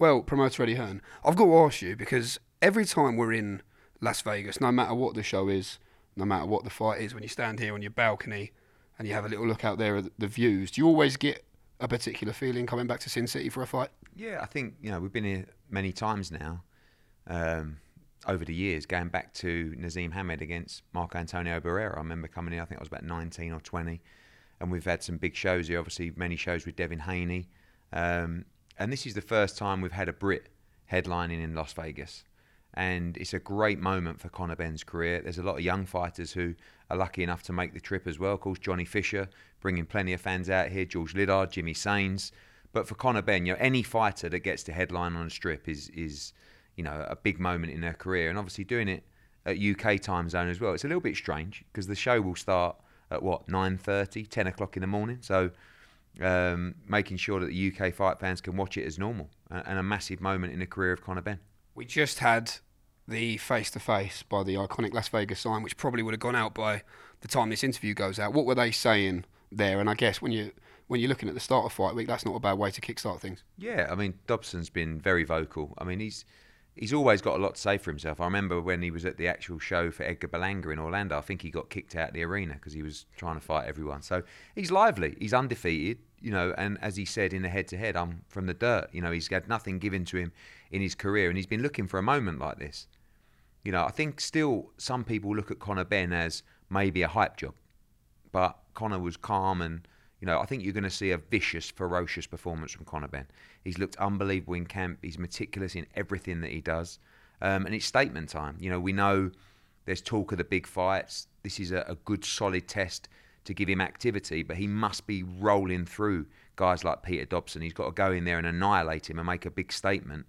Well, promoter Eddie Hearn, I've got to ask you because every time we're in Las Vegas, no matter what the show is, no matter what the fight is, when you stand here on your balcony and you have a little look out there at the views, do you always get a particular feeling coming back to Sin City for a fight? Yeah, I think you know we've been here many times now um, over the years, going back to Naseem Hamed against Marco Antonio Barrera. I remember coming in, I think I was about 19 or 20, and we've had some big shows here. Obviously, many shows with Devin Haney, um, and this is the first time we've had a Brit headlining in Las Vegas. And it's a great moment for Conor Benn's career. There's a lot of young fighters who are lucky enough to make the trip as well. Of course, Johnny Fisher bringing plenty of fans out here. George Liddard, Jimmy Sains. But for Conor Benn, you know, any fighter that gets to headline on a strip is is you know a big moment in their career, and obviously doing it at UK time zone as well. It's a little bit strange because the show will start at what 9:30, 10 o'clock in the morning. So um, making sure that the UK fight fans can watch it as normal, and a massive moment in the career of Conor Benn. We just had the face to face by the iconic Las Vegas sign, which probably would have gone out by the time this interview goes out. What were they saying there? And I guess when you when you're looking at the start of fight week, that's not a bad way to kickstart things. Yeah, I mean Dobson's been very vocal. I mean he's he's always got a lot to say for himself. I remember when he was at the actual show for Edgar Berlanga in Orlando. I think he got kicked out of the arena because he was trying to fight everyone. So he's lively. He's undefeated, you know. And as he said in the head-to-head, I'm from the dirt. You know, he's had nothing given to him in his career, and he's been looking for a moment like this. You know, I think still some people look at Conor Benn as maybe a hype job, but Conor was calm and. You know, I think you're going to see a vicious, ferocious performance from Conor Benn. He's looked unbelievable in camp. He's meticulous in everything that he does. Um, and it's statement time. You know, we know there's talk of the big fights. This is a, a good, solid test to give him activity, but he must be rolling through guys like Peter Dobson. He's got to go in there and annihilate him and make a big statement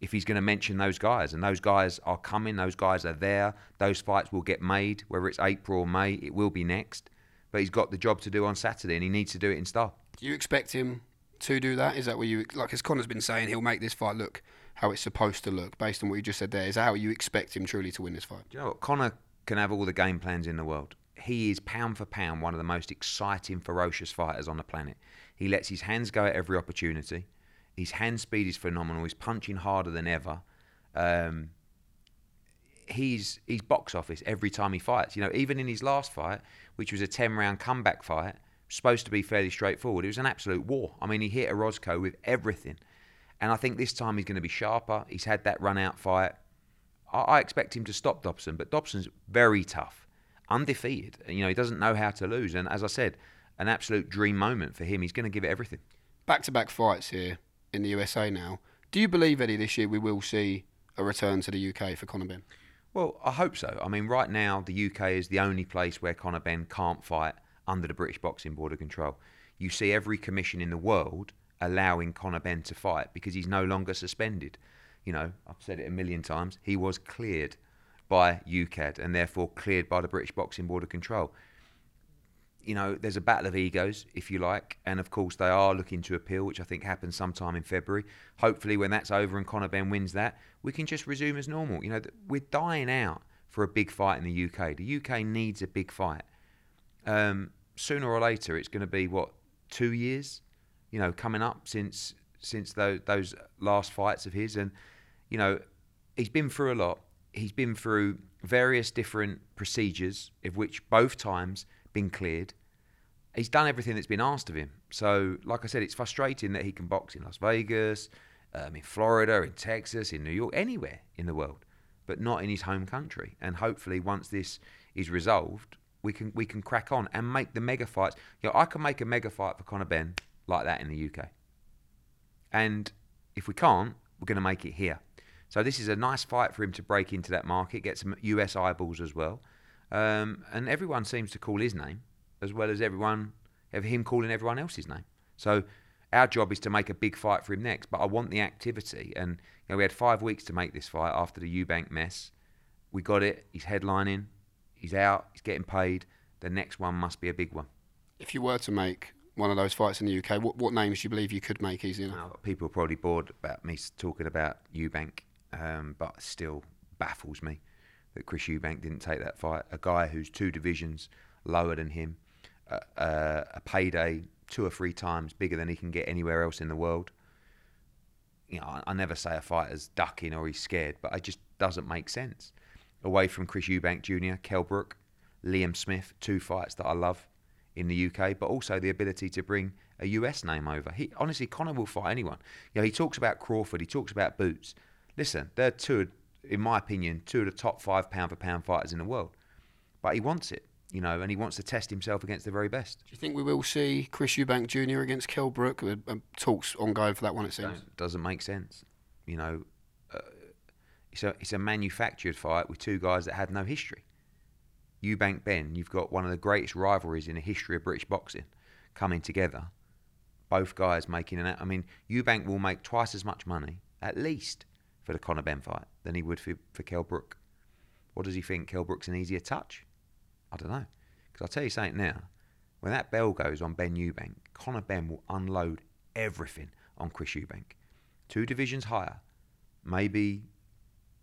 if he's going to mention those guys. And those guys are coming, those guys are there. Those fights will get made, whether it's April or May, it will be next. But he's got the job to do on Saturday and he needs to do it in style. Do you expect him to do that? Is that what you, like as Conor's been saying, he'll make this fight look how it's supposed to look based on what you just said there? Is that how you expect him truly to win this fight? Do you know what? Conor can have all the game plans in the world. He is pound for pound one of the most exciting, ferocious fighters on the planet. He lets his hands go at every opportunity. His hand speed is phenomenal. He's punching harder than ever. Um, he's he's box office every time he fights. You know, even in his last fight, which was a ten round comeback fight, supposed to be fairly straightforward. It was an absolute war. I mean, he hit Orozco with everything, and I think this time he's going to be sharper. He's had that run out fight. I, I expect him to stop Dobson, but Dobson's very tough, undefeated. You know, he doesn't know how to lose, and as I said, an absolute dream moment for him. He's going to give it everything. Back to back fights here in the USA now. Do you believe, Eddie, this year we will see a return to the UK for Conor Benn? Well, I hope so. I mean, right now, the UK is the only place where Conor Benn can't fight under the British Boxing Board of Control. You see every commission in the world allowing Conor Benn to fight because he's no longer suspended. You know, I've said it a million times. He was cleared by UKAD and therefore cleared by the British Boxing Board of Control you know, there's a battle of egos, if you like, and of course they are looking to appeal, which I think happens sometime in February. Hopefully, when that's over and Conor Benn wins that, we can just resume as normal. You know, we're dying out for a big fight in the UK. The UK needs a big fight. Um, sooner or later, it's going to be what two years, you know, coming up since since those, those last fights of his, and you know, he's been through a lot. He's been through various different procedures, of which both times been cleared he's done everything that's been asked of him. So, like I said, it's frustrating that he can box in Las Vegas, um, in Florida, in Texas, in New York, anywhere in the world, but not in his home country. And hopefully, once this is resolved, we can we can crack on and make the mega fights. You know, I can make a mega fight for Conor Benn like that in the UK. And if we can't, we're going to make it here. So this is a nice fight for him to break into that market, get some US eyeballs as well. Um, and everyone seems to call his name as well as everyone, of him calling everyone else's name. So our job is to make a big fight for him next. But I want the activity, and you know, we had five weeks to make this fight after the Eubank mess. We got it. He's headlining. He's out. He's getting paid. The next one must be a big one. If you were to make one of those fights in the UK, what, what names do you believe you could make easy enough? People are probably bored about me talking about Eubank, um, but still baffles me that Chris Eubank didn't take that fight. A guy who's two divisions lower than him, a, payday two or three times bigger than he can get anywhere else in the world. you know, I, I never say a fighter's ducking or he's scared, but it just doesn't make sense. Away from Chris Eubank Jr., Kell Brook, Liam Smith, two fights that I love in the UK, but also the ability to bring a US name over. He honestly, Conor will fight anyone. You know, he talks about Crawford, he talks about Boots. Listen, they're two, in my opinion, two of the top five pound for pound fighters in the world. But he wants it, you know, and he wants to test himself against the very best. Do you think we will see Chris Eubank Jr. against Kell Brook? Uh, um, talks ongoing for that one, it seems. Doesn't make sense. You know, uh, it's a it's a manufactured fight with two guys that had no history. Eubank Benn, you've got one of the greatest rivalries in the history of British boxing coming together. Both guys making an. I mean, Eubank will make twice as much money, at least, for the Conor Benn fight than he would for for Kell Brook. What does he think? Kell Brook's an easier touch? I don't know. Because I'll tell you something now. When that bell goes on Benn Eubank, Conor Benn will unload everything on Chris Eubank. Two divisions higher. Maybe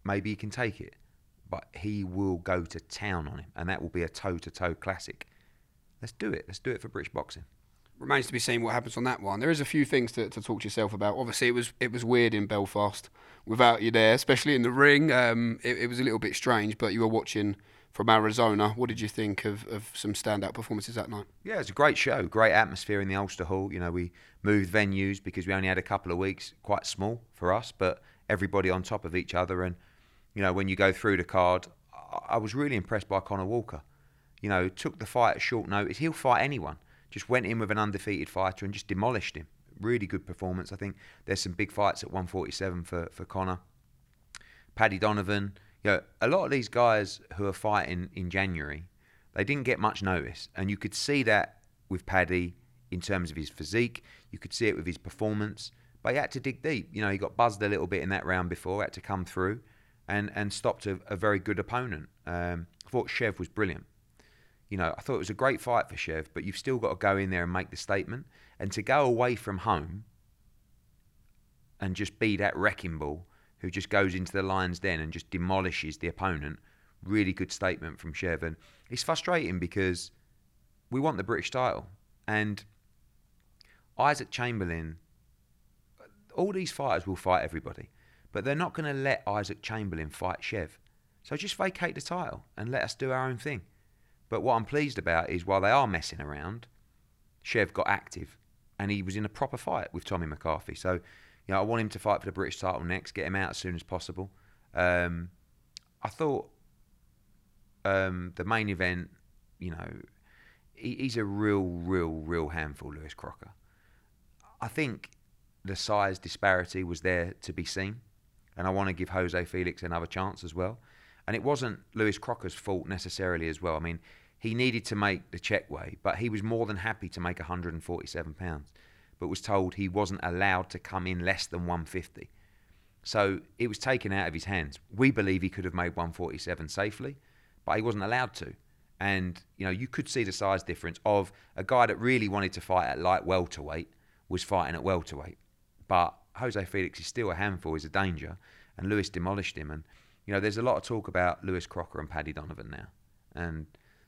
maybe he can take it. But he will go to town on him and that will be a toe to toe classic. Let's do it. Let's do it for British boxing. Remains to be seen what happens on that one. There is a few things to, to talk to yourself about. Obviously, it was it was weird in Belfast without you there, especially in the ring. Um, it, it was a little bit strange, but you were watching from Arizona. What did you think of, of some standout performances that night? Yeah, it's a great show, great atmosphere in the Ulster Hall. You know, we moved venues because we only had a couple of weeks, quite small for us, but everybody on top of each other. And, you know, when you go through the card, I- I was really impressed by Conor Walker. You know, took the fight at short notice. He'll fight anyone. Just went in with an undefeated fighter and just demolished him. Really good performance. I think there's some big fights at 147 for, for Conor. Paddy Donovan. You know, a lot of these guys who are fighting in January, they didn't get much notice, and you could see that with Paddy in terms of his physique. You could see it with his performance, but he had to dig deep. You know, he got buzzed a little bit in that round before, had to come through, and and stopped a, a very good opponent. Um, I thought Chev was brilliant. You know, I thought it was a great fight for Chev, but you've still got to go in there and make the statement, and to go away from home and just be that wrecking ball who just goes into the lion's den and just demolishes the opponent. Really good statement from Chev. And it's frustrating because we want the British title. And Isaac Chamberlain, all these fighters will fight everybody, but they're not going to let Isaac Chamberlain fight Chev. So just vacate the title and let us do our own thing. But what I'm pleased about is while they are messing around, Chev got active and he was in a proper fight with Tommy McCarthy. So, you know, I want him to fight for the British title next, get him out as soon as possible. Um, I thought um, the main event, you know, he, he's a real, real, real handful, Lewis Crocker. I think the size disparity was there to be seen, and I want to give Jose Felix another chance as well. And it wasn't Lewis Crocker's fault necessarily as well. I mean, he needed to make the check weigh, but he was more than happy to make 147 pounds, but was told he wasn't allowed to come in less than 150. So it was taken out of his hands. We believe he could have made 147 safely, but he wasn't allowed to. And you know, you could see the size difference of a guy that really wanted to fight at light welterweight was fighting at welterweight. But Jose Felix is still a handful, he's a danger, and Lewis demolished him. And you know, there's a lot of talk about Lewis Crocker and Paddy Donovan now, and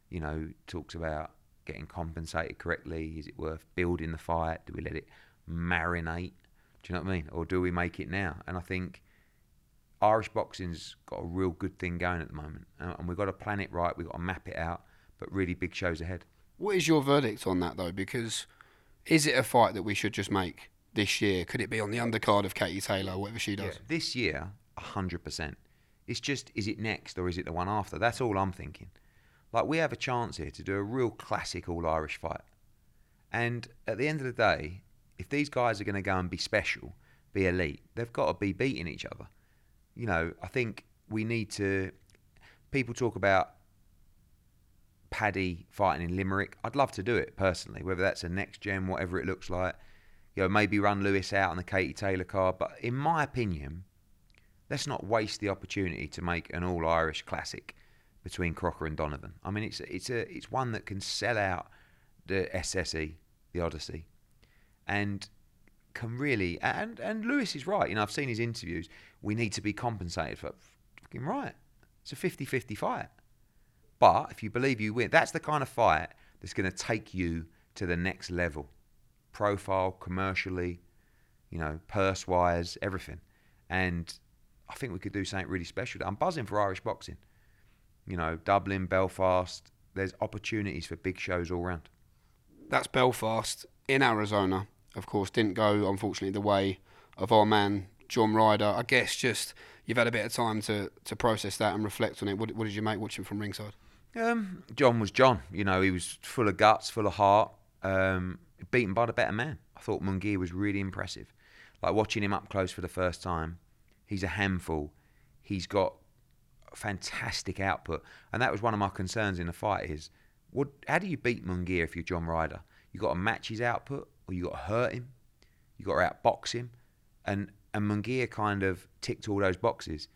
you know, talks about getting compensated correctly. Is it worth building the fight? Do we let it marinate? Do you know what I mean? Or do we make it now? And I think Irish boxing's got a real good thing going at the moment, and we've got to plan it right. We've got to map it out, but really big shows ahead. What is your verdict on that though? Because is it a fight that we should just make this year? Could it be on the undercard of Katie Taylor, whatever she does? This year, hundred percent. It's just, is it next or is it the one after? That's all I'm thinking. Like we have a chance here to do a real classic all Irish fight, and at the end of the day, if these guys are going to go and be special, be elite, they've got to be beating each other. You know, I think we need to. People talk about Paddy fighting in Limerick. I'd love to do it personally, whether that's a next gen, whatever it looks like. You know, maybe run Lewis out on the Katie Taylor card. But in my opinion, let's not waste the opportunity to make an all Irish classic between Crocker and Donovan. I mean, it's it's a it's one that can sell out the SSE, the Odyssey, and can really and and Lewis is right. You know, I've seen his interviews. We need to be compensated for fucking right. It's a 50-50 fight. But if you believe you win, that's the kind of fight that's going to take you to the next level. Profile, commercially, you know, purse wise, everything. And I think we could do something really special. I'm buzzing for Irish boxing. You know, Dublin, Belfast. There's opportunities for big shows all round. That's Belfast in Arizona. Of course, didn't go unfortunately the way of our man John Ryder. I guess just you've had a bit of time to, to process that and reflect on it. What, what did you make watching from ringside? Um, John was John. You know, he was full of guts, full of heart. Um, beaten by the better man. I thought Munguia was really impressive. Like watching him up close for the first time, he's a handful. He's got fantastic output, and that was one of my concerns in the fight. Is what? How do you beat Munguia if you're John Ryder? You got to match his output, or you got to hurt him. You got to outbox him, and and Munguia kind of ticked all those boxes.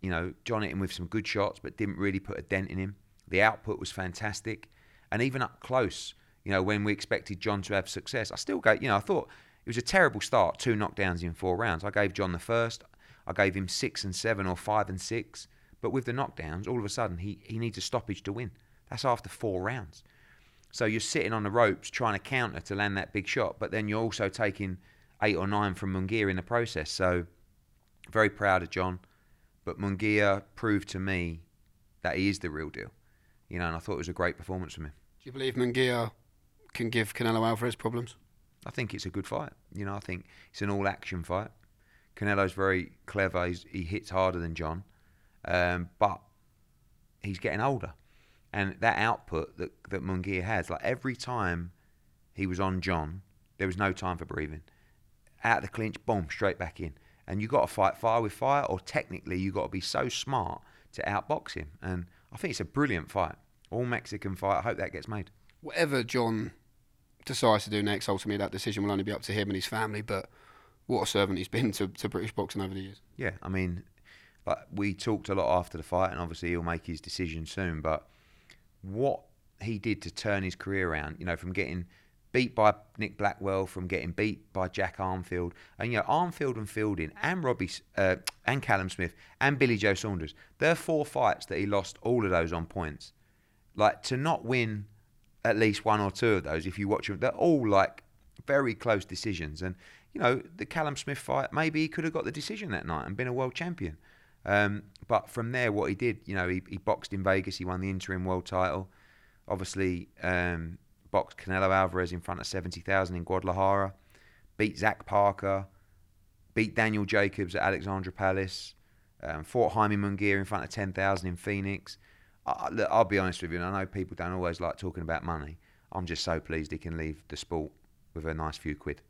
You know, John hit him with some good shots, but didn't really put a dent in him. The output was fantastic, and even up close, you know, when we expected John to have success, I still go. You know, I thought it was a terrible start, two knockdowns in four rounds. I gave John the first. I gave him six and seven or five and six. But with the knockdowns, all of a sudden he, he needs a stoppage to win. That's after four rounds. So you're sitting on the ropes trying to counter to land that big shot, but then you're also taking eight or nine from Munguia in the process. So very proud of John. But Munguia proved to me that he is the real deal. You know, and I thought it was a great performance from him. Do you believe Munguia can give Canelo Alvarez problems? I think it's a good fight. You know, I think it's an all action fight. Canelo's very clever. He's, he hits harder than John, um, but he's getting older, and that output that that Munguia has, like every time he was on John, there was no time for breathing. Out of the clinch, boom, straight back in. And you got to fight fire with fire, or technically you got to be so smart to outbox him. And I think it's a brilliant fight, all Mexican fight. I hope that gets made. Whatever John decides to do next, ultimately that decision will only be up to him and his family. But what a servant he's been to, to British boxing over the years. Yeah, I mean, like we talked a lot after the fight, and obviously he'll make his decision soon. But what he did to turn his career around, you know, from getting beat by Nick Blackwell, from getting beat by Jack Arnfield, and you know Arnfield and Fielding, and Robbie uh, and Callum Smith and Billy Joe Saunders. There are four fights that he lost all of those on points. Like to not win at least one or two of those, if you watch them, they're all like very close decisions. And you know the Callum Smith fight, maybe he could have got the decision that night and been a world champion. Um, but from there, what he did, you know, he, he boxed in Vegas, he won the interim world title. Obviously, um, boxed Canelo Alvarez in front of 70,000 in Guadalajara, beat Zach Parker, beat Daniel Jacobs at Alexandra Palace, um, fought Jaime Munguia in front of 10,000 in Phoenix. I, look, I'll be honest with you, and I know people don't always like talking about money. I'm just so pleased he can leave the sport with a nice few quid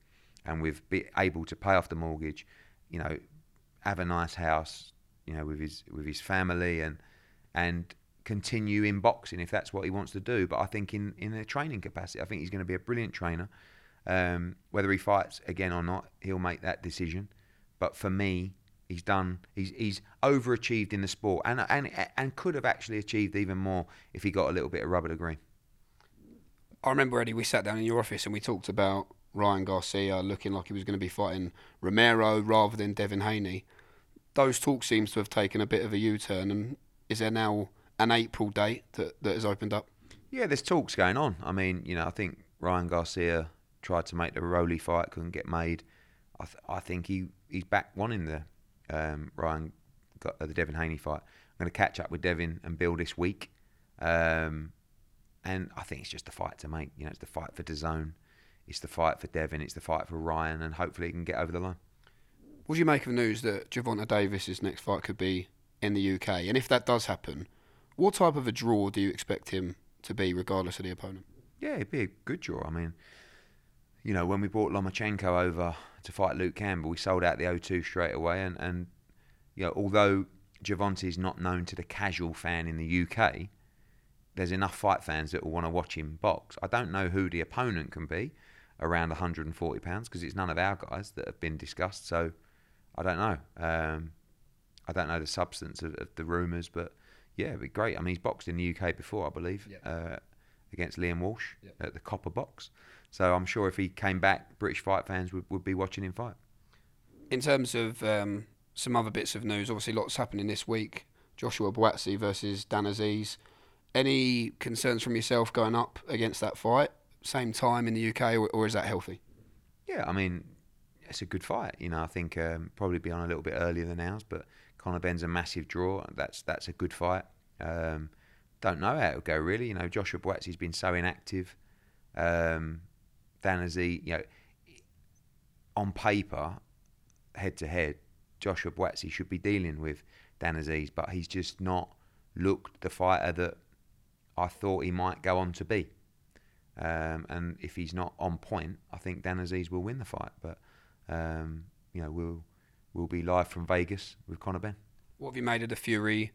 and we've be able to pay off the mortgage, you know, have a nice house, you know, with his with his family and and continue in boxing if that's what he wants to do. But I think in, in a training capacity, I think he's going to be a brilliant trainer. Um, whether he fights again or not, he'll make that decision. But for me, he's done. He's he's overachieved in the sport, and and and could have actually achieved even more if he got a little bit of rubber to green. I remember Eddie. We sat down in your office and we talked about Ryan Garcia looking like he was going to be fighting Romero rather than Devin Haney. Those talks seems to have taken a bit of a U-turn, and is there now an April date that, that has opened up? Yeah, there's talks going on. I mean, you know, I think Ryan Garcia tried to make the Rolly fight, couldn't get made. I, th- I think he, he's back wanting the um, Ryan got, uh, the Devin Haney fight. I'm going to catch up with Devin and Bill this week, um, and I think it's just the fight to make. You know, it's the fight for DAZN, it's the fight for Devin, it's the fight for Ryan, and hopefully he can get over the line. What do you make of the news that Gervonta Davis's next fight could be in the UK? And if that does happen, what type of a draw do you expect him to be, regardless of the opponent? Yeah, it'd be a good draw. I mean, you know, when we brought Lomachenko over to fight Luke Campbell, we sold out the O2 straight away. And, and you know, although Gervonta is not known to the casual fan in the UK, there's enough fight fans that will want to watch him box. I don't know who the opponent can be around 140 pounds because it's none of our guys that have been discussed. So I don't know. Um, I don't know the substance of, of the rumours, but yeah, it'd be great. I mean, he's boxed in the UK before, I believe, uh, against Liam Walsh at the Copper Box. So I'm sure if he came back, British fight fans would, would be watching him fight. In terms of um, some other bits of news, obviously lots happening this week. Joshua Buatsi versus Dan Azeez. Any concerns from yourself going up against that fight? Same time in the UK, or, or is that healthy? Yeah, I mean, it's a good fight. You know, I think um, probably be on a little bit earlier than ours, but Conor Benn's a massive draw. That's that's a good fight. Um, don't know how it'll go really. You know, Joshua Buatsi's been so inactive. Um, Dan you know, on paper, head to head, Joshua Buatsi should be dealing with Dan Azeez, but he's just not looked the fighter that I thought he might go on to be. Um, and if he's not on point, I think Dan Azeez will win the fight. But um, you know, we'll we'll be live from Vegas with Conor Benn. What have you made of the Fury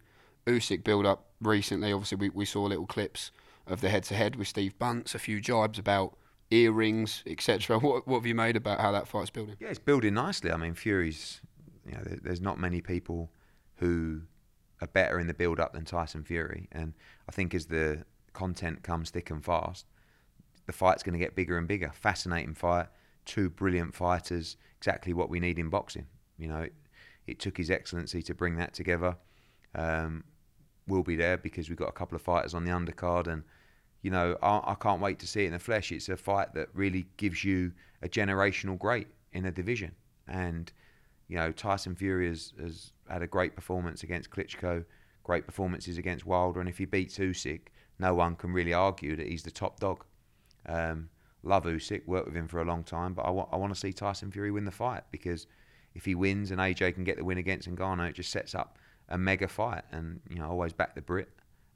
Usyk build up recently? Obviously, we, we saw little clips of the head to head with Steve Bunce, a few jibes about earrings, etc. What what have you made about how that fight's building? Yeah, it's building nicely. I mean, Fury's, you know, there, there's not many people who are better in the build up than Tyson Fury, and I think as the content comes thick and fast, the fight's going to get bigger and bigger. Fascinating fight, two brilliant fighters, exactly what we need in boxing. You know, it, it took his excellency to bring that together. Um, we'll be there because we've got a couple of fighters on the undercard and you know, I, I, can't wait to see it in the flesh. It's a fight that really gives you a generational great in a division. And, you know, Tyson Fury has, has had a great performance against Klitschko, great performances against Wilder. And if he beats Usyk, no one can really argue that he's the top dog. Um, love Usyk, worked with him for a long time, but I, wa- I want to see Tyson Fury win the fight because if he wins and AJ can get the win against Ngannou, it just sets up a mega fight. And, you know, I always back the Brit.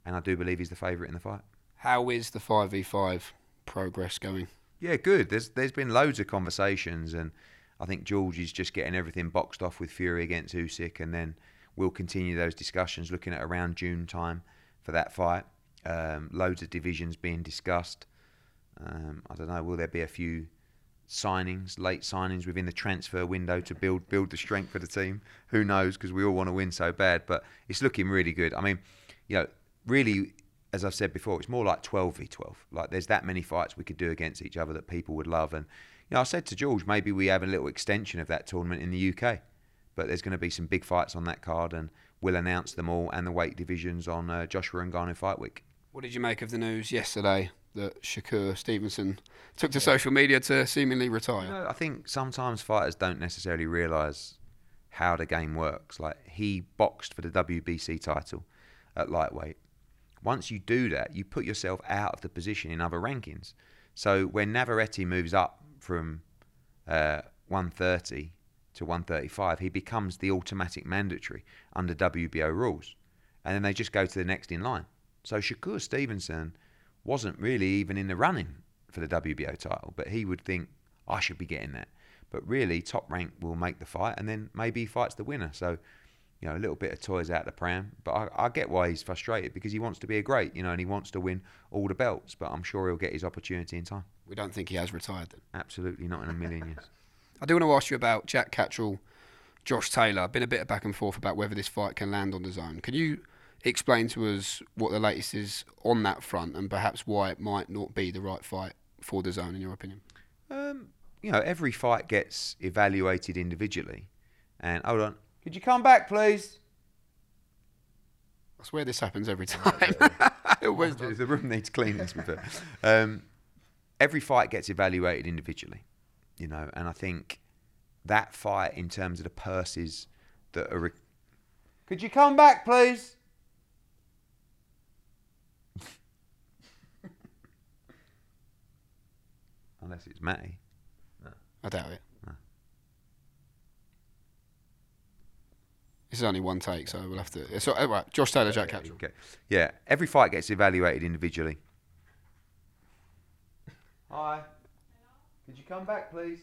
And I do believe he's the favourite in the fight. How is the five v five progress going? Yeah, good. There's there's been loads of conversations, and I think George is just getting everything boxed off with Fury against Usyk, and then we'll continue those discussions, looking at around June time for that fight. Um, loads of divisions being discussed. Um, I don't know. Will there be a few signings, late signings within the transfer window to build build the strength for the team? Who knows? Because we all want to win so bad, but it's looking really good. I mean, you know, really as I've said before, it's more like 12 v 12. Like there's that many fights we could do against each other that people would love. And you know, I said to George, maybe we have a little extension of that tournament in the UK. But there's going to be some big fights on that card, and we'll announce them all and the weight divisions on uh, Joshua Ngannou Fight Week. What did you make of the news yesterday that Shakur Stevenson took to social media to seemingly retire? You know, I think sometimes fighters don't necessarily realise how the game works. Like he boxed for the WBC title at lightweight once you do that, you put yourself out of the position in other rankings. So when Navarrete moves up from uh, 130 to 135, he becomes the automatic mandatory under WBO rules. And then they just go to the next in line. So Shakur Stevenson wasn't really even in the running for the WBO title, but he would think, I should be getting that. But really, top rank will make the fight, and then maybe he fights the winner. So you know, a little bit of toys out the pram. But I, I, get why he's frustrated because he wants to be a great, you know, and he wants to win all the belts. But I'm sure he'll get his opportunity in time. We don't think he has retired then. Absolutely not in a million years. I do want to ask you about Jack Catterall, Josh Taylor. Been a bit of back and forth about whether this fight can land on DAZN. Can you explain to us what the latest is on that front and perhaps why it might not be the right fight for DAZN, in your opinion? Um, you know, every fight gets evaluated individually. And hold on, could you come back, please? I swear this happens every time. the room needs cleaning, to be fair. Um, every fight gets evaluated individually, you know, and I think that fight, in terms of the purses that are. Re- Could you come back, please? Unless it's Matty. No. I doubt it. This is only one take, so we'll have to. So, oh, right, Josh Taylor, Jack Catterall. Okay. Yeah, every fight gets evaluated individually. Hi. Could you come back, please?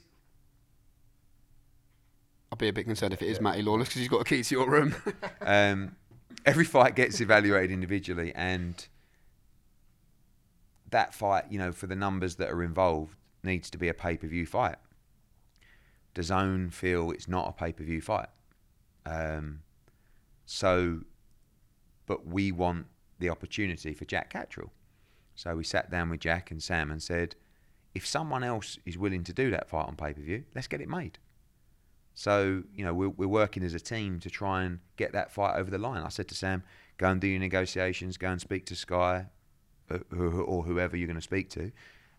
I'll be a bit concerned if it is Matty Lawless because he's got a key to your room. um, every fight gets evaluated individually, and that fight, you know, for the numbers that are involved, needs to be a pay per view fight. Does DAZN feel it's not a pay per view fight. Um, so, but we want the opportunity for Jack Catterall. So we sat down with Jack and Sam and said, if someone else is willing to do that fight on pay per view, let's get it made. So, you know, we're, we're working as a team to try and get that fight over the line. I said to Sam, go and do your negotiations, go and speak to Sky uh, or whoever you're going to speak to,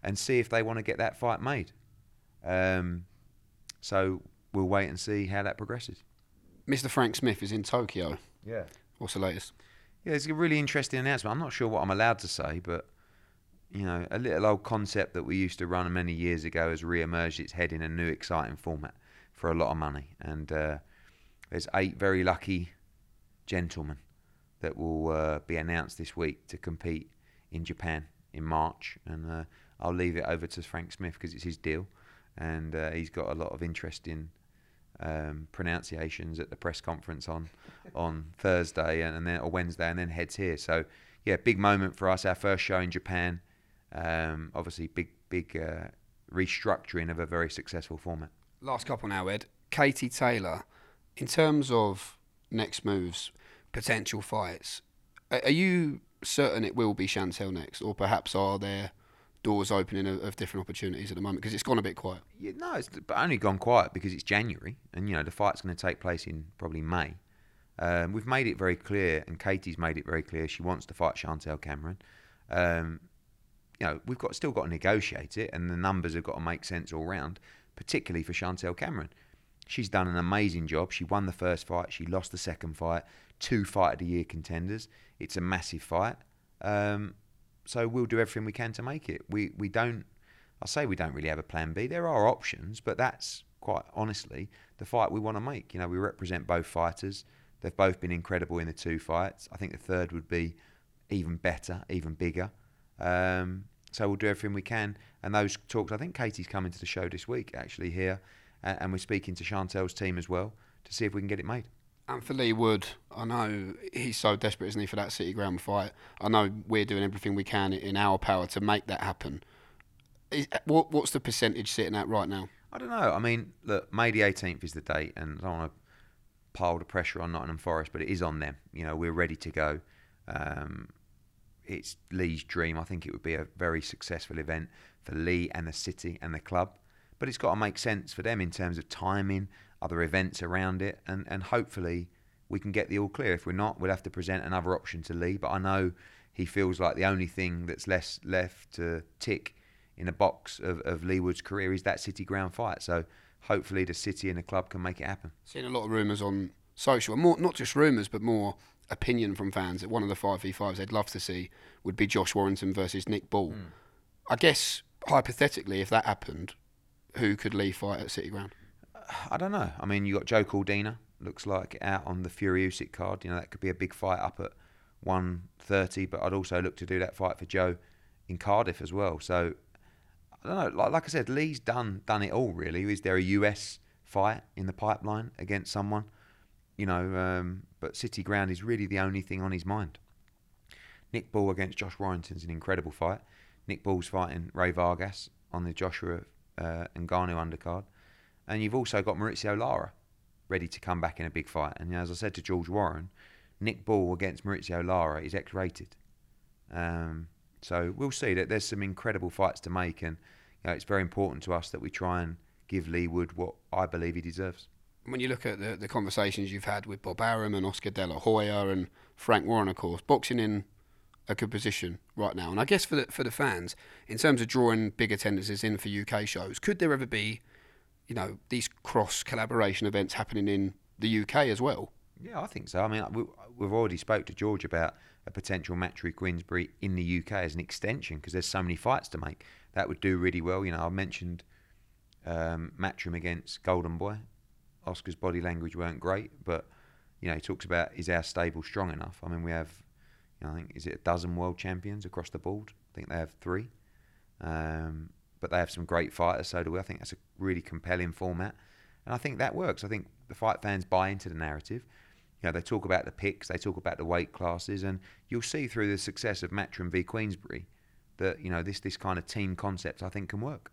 and see if they want to get that fight made. Um, so we'll wait and see how that progresses. Mr. Frank Smith is in Tokyo. Yeah. What's the latest? Yeah, it's a really interesting announcement. I'm not sure what I'm allowed to say, but you know, a little old concept that we used to run many years ago has re-emerged its head in a new, exciting format for a lot of money. And uh, there's eight very lucky gentlemen that will uh, be announced this week to compete in Japan in March. And uh, I'll leave it over to Frank Smith because it's his deal, and uh, he's got a lot of interest in um, pronunciations at the press conference on on Thursday and, and then or Wednesday, and then heads here. So yeah, big moment for us. Our first show in Japan. Um, obviously, big big uh, restructuring of a very successful format. Last couple now, Ed. Katie Taylor, in terms of next moves, potential fights, are you certain it will be Chantelle next, or perhaps are there doors opening of, of different opportunities at the moment? Because it's gone a bit quiet. Yeah, no, it's only gone quiet because it's January, and you know the fight's going to take place in probably May. Um, we've made it very clear, and Katie's made it very clear she wants to fight Chantelle Cameron. Um, you know, we've got still got to negotiate it, and the numbers have got to make sense all round, particularly for Chantelle Cameron. She's done an amazing job. She won the first fight, she lost the second fight, two fight of the year contenders. It's a massive fight. Um, so we'll do everything we can to make it. We we don't. I say we don't really have a plan B. There are options, but that's quite honestly the fight we want to make. You know, we represent both fighters. They've both been incredible in the two fights. I think the third would be even better, even bigger. Um, so we'll do everything we can. And those talks, I think Katie's coming to the show this week actually here, and, and we're speaking to Chantelle's team as well to see if we can get it made. And for Leigh Wood, I know he's so desperate, isn't he, for that City Ground fight. I know we're doing everything we can in our power to make that happen. Is, what, what's the percentage sitting at right now? I don't know. I mean, look, May the 18th is the date, and I don't want to pile the pressure on Nottingham Forest, but it is on them. You know, we're ready to go. Um, it's Leigh's dream. I think it would be a very successful event for Leigh and the city and the club. But it's got to make sense for them in terms of timing, other events around it, and, and hopefully we can get the all clear. If we're not, we'll have to present another option to Leigh. But I know he feels like the only thing that's less left to tick in a box of, of Leigh Wood's career is that City ground fight. So hopefully the city and the club can make it happen. Seen a lot of rumours on social, more not just rumours, but more opinion from fans that one of the five v fives they'd love to see would be Josh Warrington versus Nick Ball. Mm. I guess hypothetically, if that happened, who could Leigh fight at City Ground? I don't know. I mean, you got Joe Cordina, looks like out on the Fury Usyk card. You know that could be a big fight up at 130, but I'd also look to do that fight for Joe in Cardiff as well. So I don't know. Like, like I said, Leigh's done done it all really. Is there a US fight in the pipeline against someone? You know, um, but City Ground is really the only thing on his mind. Nick Ball against Josh Warrington's an incredible fight. Nick Ball's fighting Rey Vargas on the Joshua uh, Ngannou undercard. And you've also got Mauricio Lara ready to come back in a big fight. And as I said to George Warren, Nick Ball against Mauricio Lara is X-rated. Um, so we'll see that there's some incredible fights to make, and you know, it's very important to us that we try and give Leigh Wood what I believe he deserves. When you look at the, the conversations you've had with Bob Arum and Oscar De La Hoya and Frank Warren, of course, boxing in a good position right now. And I guess for the, for the fans, in terms of drawing big attendances in for UK shows, could there ever be, you know, these cross collaboration events happening in the UK as well? Yeah, I think so. I mean, we, we've already spoke to George about a potential Matchroom Queensberry in the UK as an extension because there's so many fights to make. That would do really well. You know, I mentioned um, Matchroom against Golden Boy. Oscar's body language weren't great, but you know, he talks about is our stable strong enough? I mean, we have I think is it a dozen world champions across the board. I think they have three, um, but they have some great fighters. So do we. I think that's a really compelling format, and I think that works. I think the fight fans buy into the narrative. You know, they talk about the picks, they talk about the weight classes, and you'll see through the success of Matchroom v Queensberry that you know this this kind of team concept I think can work.